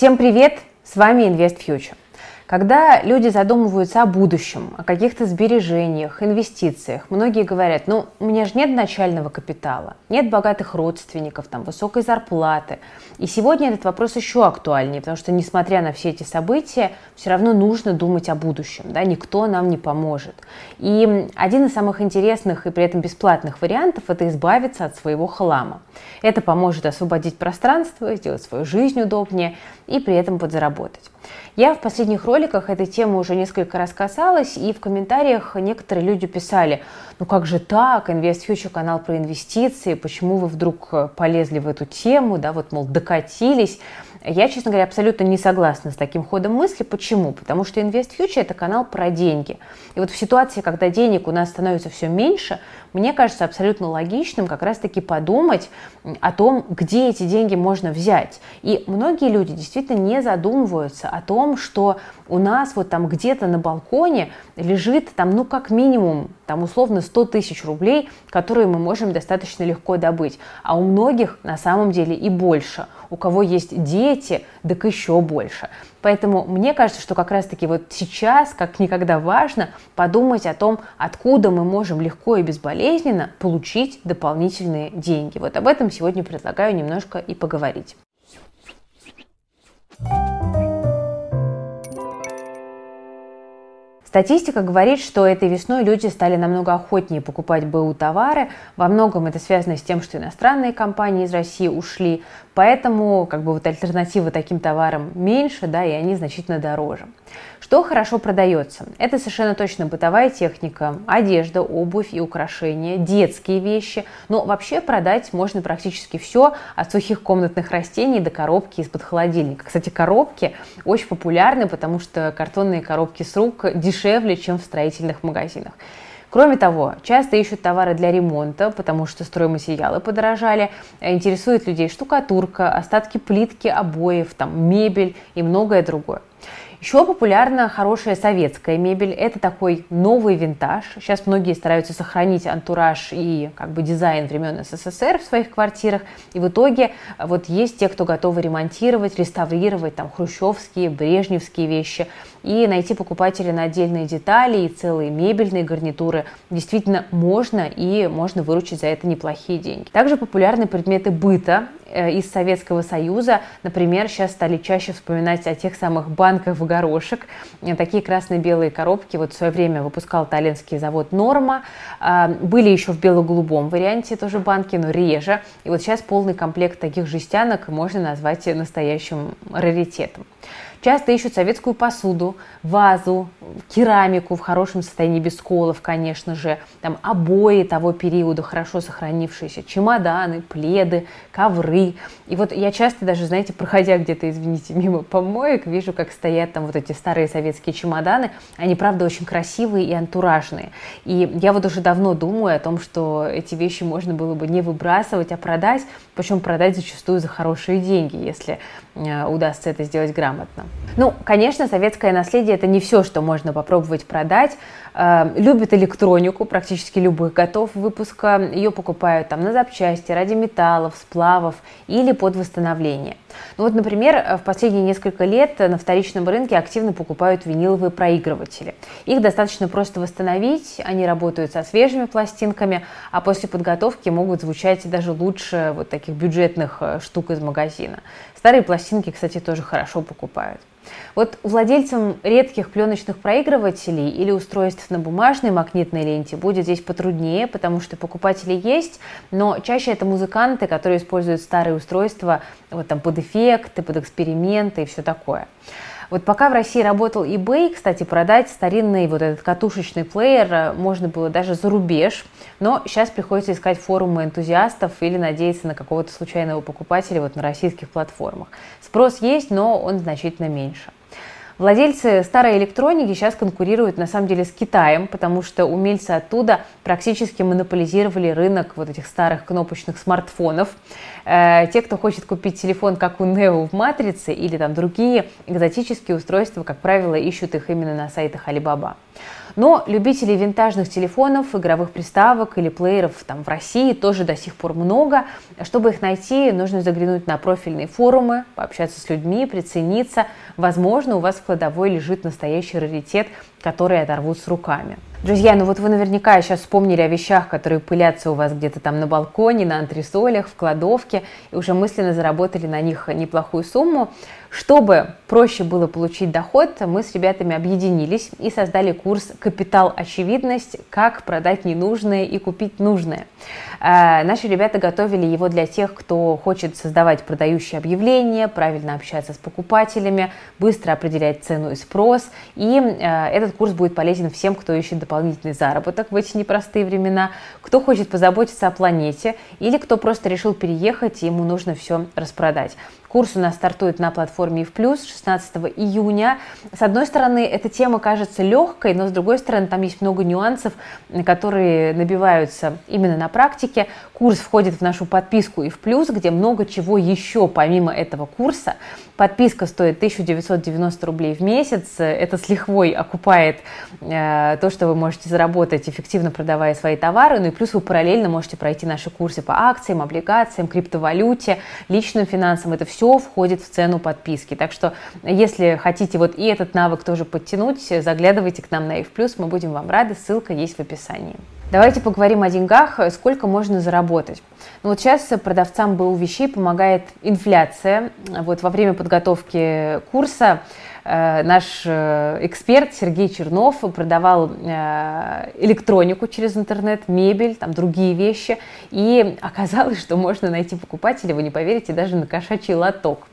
Всем привет! С вами Invest Future. Когда люди задумываются о будущем, о каких-то сбережениях, инвестициях, многие говорят, ну, у меня же нет начального капитала, нет богатых родственников, там, высокой зарплаты. И сегодня этот вопрос еще актуальнее, потому что, несмотря на все эти события, все равно нужно думать о будущем, да, никто нам не поможет. И один из самых интересных и при этом бесплатных вариантов – это избавиться от своего хлама. Это поможет освободить пространство, сделать свою жизнь удобнее и при этом подзаработать. Я в последних роликах этой темы уже несколько раз касалась, и в комментариях некоторые люди писали, ну как же так, Invest Future канал про инвестиции, почему вы вдруг э, полезли в эту тему, да, вот, мол, докатились. Я, честно говоря, абсолютно не согласна с таким ходом мысли. Почему? Потому что Invest Future – это канал про деньги. И вот в ситуации, когда денег у нас становится все меньше, мне кажется абсолютно логичным как раз-таки подумать о том, где эти деньги можно взять. И многие люди действительно не задумываются о том, что у нас вот там где-то на балконе лежит там, ну, как минимум, там условно 100 тысяч рублей, которые мы можем достаточно легко добыть. А у многих на самом деле и больше – у кого есть дети, так еще больше. Поэтому мне кажется, что как раз-таки вот сейчас, как никогда важно, подумать о том, откуда мы можем легко и безболезненно получить дополнительные деньги. Вот об этом сегодня предлагаю немножко и поговорить. Статистика говорит, что этой весной люди стали намного охотнее покупать БУ товары. Во многом это связано с тем, что иностранные компании из России ушли, поэтому как бы вот альтернатива таким товарам меньше, да, и они значительно дороже. Что хорошо продается? Это совершенно точно бытовая техника, одежда, обувь и украшения, детские вещи. Но вообще продать можно практически все, от сухих комнатных растений до коробки из-под холодильника. Кстати, коробки очень популярны, потому что картонные коробки с рук дешевле, чем в строительных магазинах. Кроме того, часто ищут товары для ремонта, потому что стройматериалы подорожали. Интересует людей штукатурка, остатки плитки, обоев, там, мебель и многое другое. Еще популярна хорошая советская мебель. Это такой новый винтаж. Сейчас многие стараются сохранить антураж и как бы дизайн времен СССР в своих квартирах. И в итоге вот есть те, кто готовы ремонтировать, реставрировать там хрущевские, брежневские вещи и найти покупателя на отдельные детали и целые мебельные гарнитуры действительно можно и можно выручить за это неплохие деньги. Также популярны предметы быта э, из Советского Союза. Например, сейчас стали чаще вспоминать о тех самых банках в горошек. Э, такие красно-белые коробки вот в свое время выпускал таллинский завод «Норма». А, были еще в бело-голубом варианте тоже банки, но реже. И вот сейчас полный комплект таких жестянок можно назвать настоящим раритетом. Часто ищут советскую посуду, вазу, керамику в хорошем состоянии, без сколов, конечно же, там обои того периода, хорошо сохранившиеся, чемоданы, пледы, ковры. И вот я часто даже, знаете, проходя где-то, извините, мимо помоек, вижу, как стоят там вот эти старые советские чемоданы. Они, правда, очень красивые и антуражные. И я вот уже давно думаю о том, что эти вещи можно было бы не выбрасывать, а продать, причем продать зачастую за хорошие деньги, если э, удастся это сделать грамотно. Ну, конечно, советское наследие это не все, что можно попробовать продать. Э, любят электронику, практически любых готов выпуска. Ее покупают там на запчасти, ради металлов, сплавов или под восстановление. Ну вот, например, в последние несколько лет на вторичном рынке активно покупают виниловые проигрыватели. Их достаточно просто восстановить, они работают со свежими пластинками, а после подготовки могут звучать даже лучше вот таких бюджетных э, штук из магазина. Старые пластинки, кстати, тоже хорошо покупают. Вот владельцам редких пленочных проигрывателей или устройств на бумажной магнитной ленте будет здесь потруднее, потому что покупатели есть, но чаще это музыканты, которые используют старые устройства вот там под эффекты, под эксперименты и все такое. Вот пока в России работал eBay, кстати, продать старинный вот этот катушечный плеер э, можно было даже за рубеж, но сейчас приходится искать форумы энтузиастов или надеяться на какого-то случайного покупателя вот на российских платформах. Спрос есть, но он значительно меньше. Владельцы старой электроники сейчас конкурируют на самом деле с Китаем, потому что умельцы оттуда практически монополизировали рынок вот этих старых кнопочных смартфонов. Э, те, кто хочет купить телефон, как у Нео в Матрице, или там другие экзотические устройства, как правило, ищут их именно на сайтах Alibaba. Но любителей винтажных телефонов, игровых приставок или плееров там в России тоже до сих пор много. Чтобы их найти, нужно заглянуть на профильные форумы, пообщаться с людьми, прицениться. Возможно, у вас в кладовой лежит настоящий раритет, который оторвут с руками. Друзья, ну вот вы наверняка сейчас вспомнили о вещах, которые пылятся у вас где-то там на балконе, на антресолях, в кладовке, и уже мысленно заработали на них неплохую сумму. Чтобы проще было получить доход, мы с ребятами объединились и создали курс «Капитал Очевидность. Как продать ненужное и купить нужное». Э, наши ребята готовили его для тех, кто хочет создавать продающие объявления, правильно общаться с покупателями, быстро определять цену и спрос. И э, этот курс будет полезен всем, кто ищет дополнительный заработок в эти непростые времена, кто хочет позаботиться о планете или кто просто решил переехать и ему нужно все распродать. Курс у нас стартует на платформе в плюс 16 июня. С одной стороны, эта тема кажется легкой, но с другой стороны, там есть много нюансов, которые набиваются именно на практике. Курс входит в нашу подписку и в плюс, где много чего еще помимо этого курса. Подписка стоит 1990 рублей в месяц. Это с лихвой окупает э, то, что вы можете заработать, эффективно продавая свои товары. Ну и плюс вы параллельно можете пройти наши курсы по акциям, облигациям, криптовалюте, личным финансам. Это все входит в цену подписки. Так что, если хотите вот и этот навык тоже подтянуть, заглядывайте к нам на F+, мы будем вам рады. Ссылка есть в описании. Давайте поговорим о деньгах, сколько можно заработать. Ну вот сейчас продавцам БУ вещей помогает инфляция. Вот во время подготовки курса наш э, эксперт Сергей Чернов продавал э, электронику через интернет, мебель, там другие вещи. И оказалось, что можно найти покупателя, вы не поверите, даже на кошачий лоток.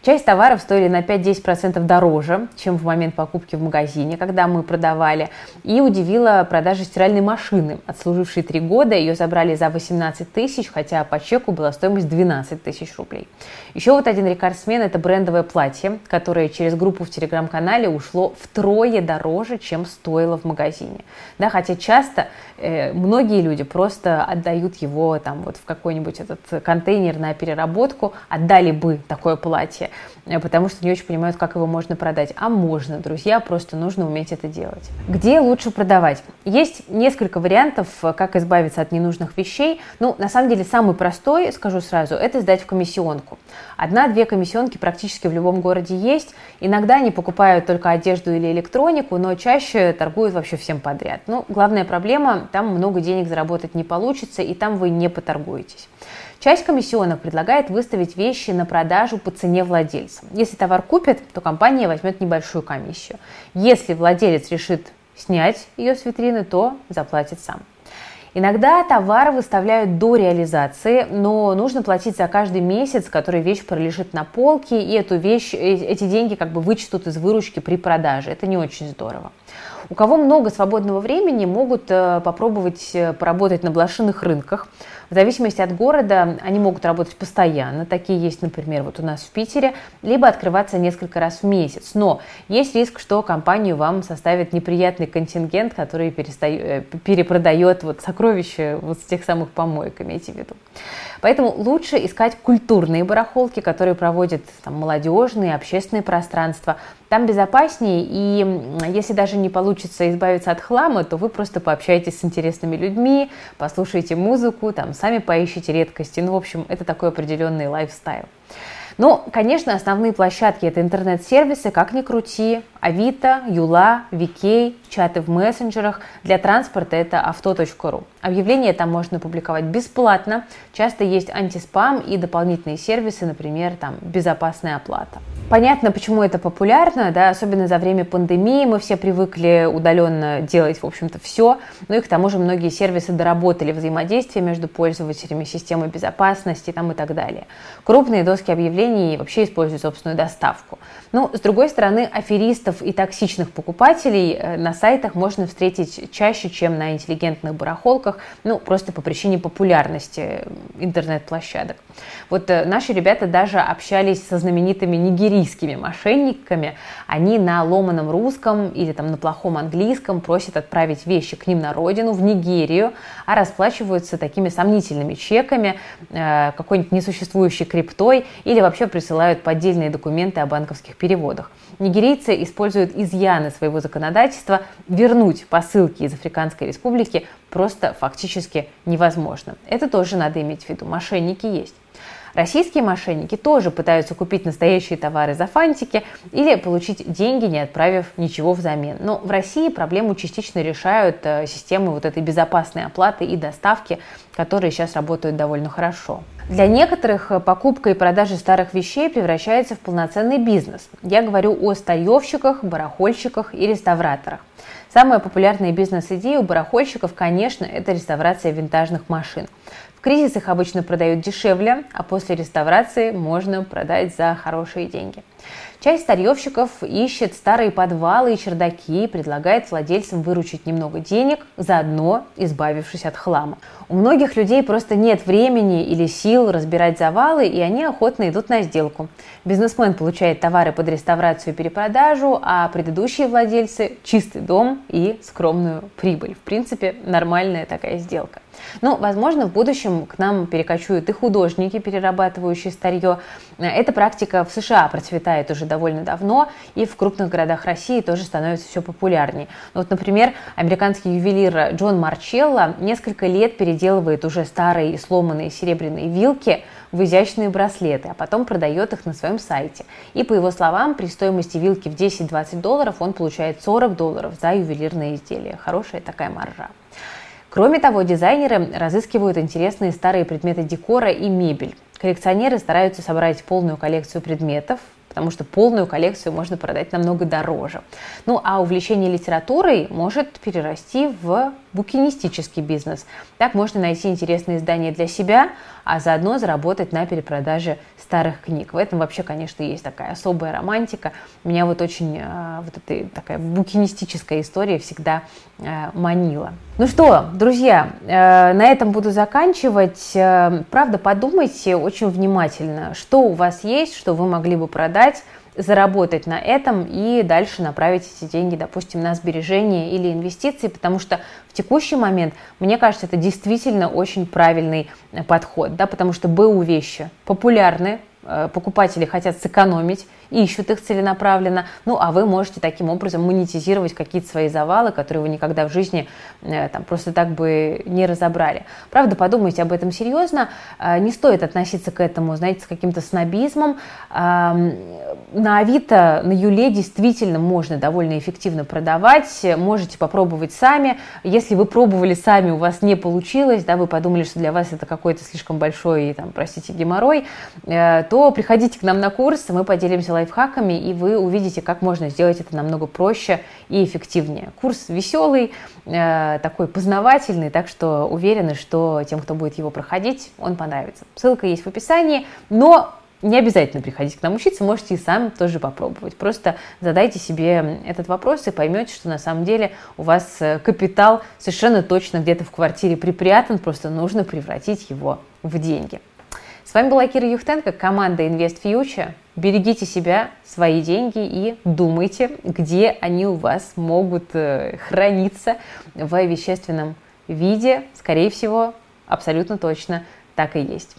Часть товаров стоили на 5-10% дороже, чем в момент покупки в магазине, когда мы продавали. И удивила продажа стиральной машины, отслужившей 3 года. Ее забрали за 18 тысяч, хотя по чеку была стоимость 12 тысяч рублей. Еще вот один рекордсмен – это брендовое платье, которое через группу в телеграм-канале ушло втрое дороже, чем стоило в магазине. Да, хотя часто э, многие люди просто отдают его там вот в какой-нибудь этот контейнер на переработку, отдали бы такое платье Э, потому что не очень понимают, как его можно продать. А можно, друзья, просто нужно уметь это делать. Где лучше продавать? Есть несколько вариантов, э, как избавиться от ненужных вещей. Ну, на самом деле, самый простой, скажу сразу, это сдать в комиссионку. Одна-две комиссионки практически в любом городе есть. Иногда они покупают только одежду или электронику, но чаще торгуют вообще всем подряд. Ну, главная проблема, там много денег заработать не получится, и там вы не поторгуетесь. Часть комиссионных предлагает выставить вещи на продажу по цене владельца. Если товар купят, то компания возьмет небольшую комиссию. Если владелец решит снять ее с витрины, то заплатит сам. Иногда товар выставляют до реализации, но нужно платить за каждый месяц, который вещь пролежит на полке, и эту вещь, э, эти деньги как бы вычтут из выручки при продаже. Это не очень здорово. У кого много свободного времени, могут э, попробовать э, поработать на блошиных рынках. В зависимости от города они могут работать постоянно. Такие есть, например, вот у нас в Питере, либо открываться несколько раз в месяц. Но есть риск, что компанию вам составит неприятный контингент, который перестает, э, перепродает вот сокровища вот с тех самых помоек, имейте в виду. Поэтому лучше искать культурные барахолки, которые проводят там, молодежные, общественные пространства. Там безопаснее, и если даже не получится избавиться от хлама, то вы просто пообщаетесь с интересными людьми, послушаете музыку, там, сами поищите редкости. Ну, в общем, это такой определенный лайфстайл. Ну, конечно, основные площадки – это интернет-сервисы, как ни крути, Авито, Юла, VK, чаты в мессенджерах. Для транспорта это авто.ру. Объявления там можно публиковать бесплатно. Часто есть антиспам и дополнительные сервисы, например, там безопасная оплата. Понятно, почему это популярно, да, особенно за время пандемии мы все привыкли удаленно делать, в общем-то, все. Ну и к тому же многие сервисы доработали взаимодействие между пользователями, системой безопасности там, и так далее. Крупные доски объявлений вообще используют собственную доставку. Ну, с другой стороны, аферистов и токсичных покупателей э, на сайтах можно встретить чаще, чем на интеллигентных барахолках, ну, просто по причине популярности интернет-площадок. Вот э, наши ребята даже общались со знаменитыми нигерийцами, нигерийскими мошенниками. Они на ломаном русском или там на плохом английском просят отправить вещи к ним на родину, в Нигерию, а расплачиваются такими сомнительными чеками, э, какой-нибудь несуществующей криптой или вообще присылают поддельные документы о банковских переводах. Нигерийцы используют изъяны своего законодательства, вернуть посылки из Африканской Республики просто фактически невозможно. Это тоже надо иметь в виду. Мошенники есть. Российские мошенники тоже пытаются купить настоящие товары за фантики или получить деньги, не отправив ничего взамен. Но в России проблему частично решают э, системы вот этой безопасной оплаты и доставки, которые сейчас работают довольно хорошо. Для некоторых э, покупка и продажа старых вещей превращается в полноценный бизнес. Я говорю о старьевщиках, барахольщиках и реставраторах. Самая популярная бизнес-идея у барахольщиков, конечно, это реставрация винтажных машин. В кризис их обычно продают дешевле, а после реставрации можно продать за хорошие деньги. Часть старьевщиков ищет старые подвалы и чердаки и предлагает владельцам выручить немного денег, заодно избавившись от хлама. У многих людей просто нет времени или сил разбирать завалы, и они охотно идут на сделку. Бизнесмен получает товары под реставрацию и перепродажу, а предыдущие владельцы – чистый дом и скромную прибыль. В принципе, нормальная такая сделка. Ну, возможно, в будущем к нам перекочуют и художники, перерабатывающие старье. Эта практика в США процветает уже довольно давно, и в крупных городах России тоже становится все популярнее. Ну, вот, например, американский ювелир Джон Марчелло несколько лет переделывает уже старые и сломанные серебряные вилки в изящные браслеты, а потом продает их на своем сайте. И по его словам, при стоимости вилки в 10-20 долларов он получает 40 долларов за ювелирное изделие. Хорошая такая маржа. Кроме того, дизайнеры разыскивают интересные старые предметы декора и мебель. Коллекционеры стараются собрать полную коллекцию предметов, потому что полную коллекцию можно продать намного дороже. Ну а увлечение литературой может перерасти в букинистический бизнес. Так можно найти интересные издания для себя, а заодно заработать на перепродаже старых книг. В этом вообще, конечно, есть такая особая романтика. Меня вот очень э, вот эта такая букинистическая история всегда э, манила. Ну что, друзья, э, на этом буду заканчивать. Правда, подумайте очень внимательно, что у вас есть, что вы могли бы продать, заработать на этом и дальше направить эти деньги, допустим, на сбережения или инвестиции, потому что в текущий момент, мне кажется, это действительно очень правильный подход, да, потому что БУ вещи популярны, Э, покупатели хотят сэкономить, ищут их целенаправленно, ну а вы можете таким образом монетизировать какие-то свои завалы, которые вы никогда в жизни э, там, просто так бы не разобрали. Правда, подумайте об этом серьезно, э, не стоит относиться к этому, знаете, с каким-то снобизмом. На Авито, на Юле действительно можно довольно эффективно продавать, можете попробовать сами. Если вы пробовали сами, у вас не получилось, да, вы подумали, что для вас это какой-то слишком большой, там, простите, геморрой, то то приходите к нам на курс, мы поделимся лайфхаками, и вы увидите, как можно сделать это намного проще и эффективнее. Курс веселый, э, такой познавательный, так что уверены, что тем, кто будет его проходить, он понравится. Ссылка есть в описании, но не обязательно приходить к нам учиться, можете и сами тоже попробовать. Просто задайте себе этот вопрос и поймете, что на самом деле у вас э, капитал совершенно точно где-то в квартире припрятан, просто нужно превратить его в деньги. С вами была Кира Юхтенко, команда Invest Future. Берегите себя, свои деньги и думайте, где они у вас могут э, храниться в вещественном виде. Скорее всего, абсолютно точно так и есть.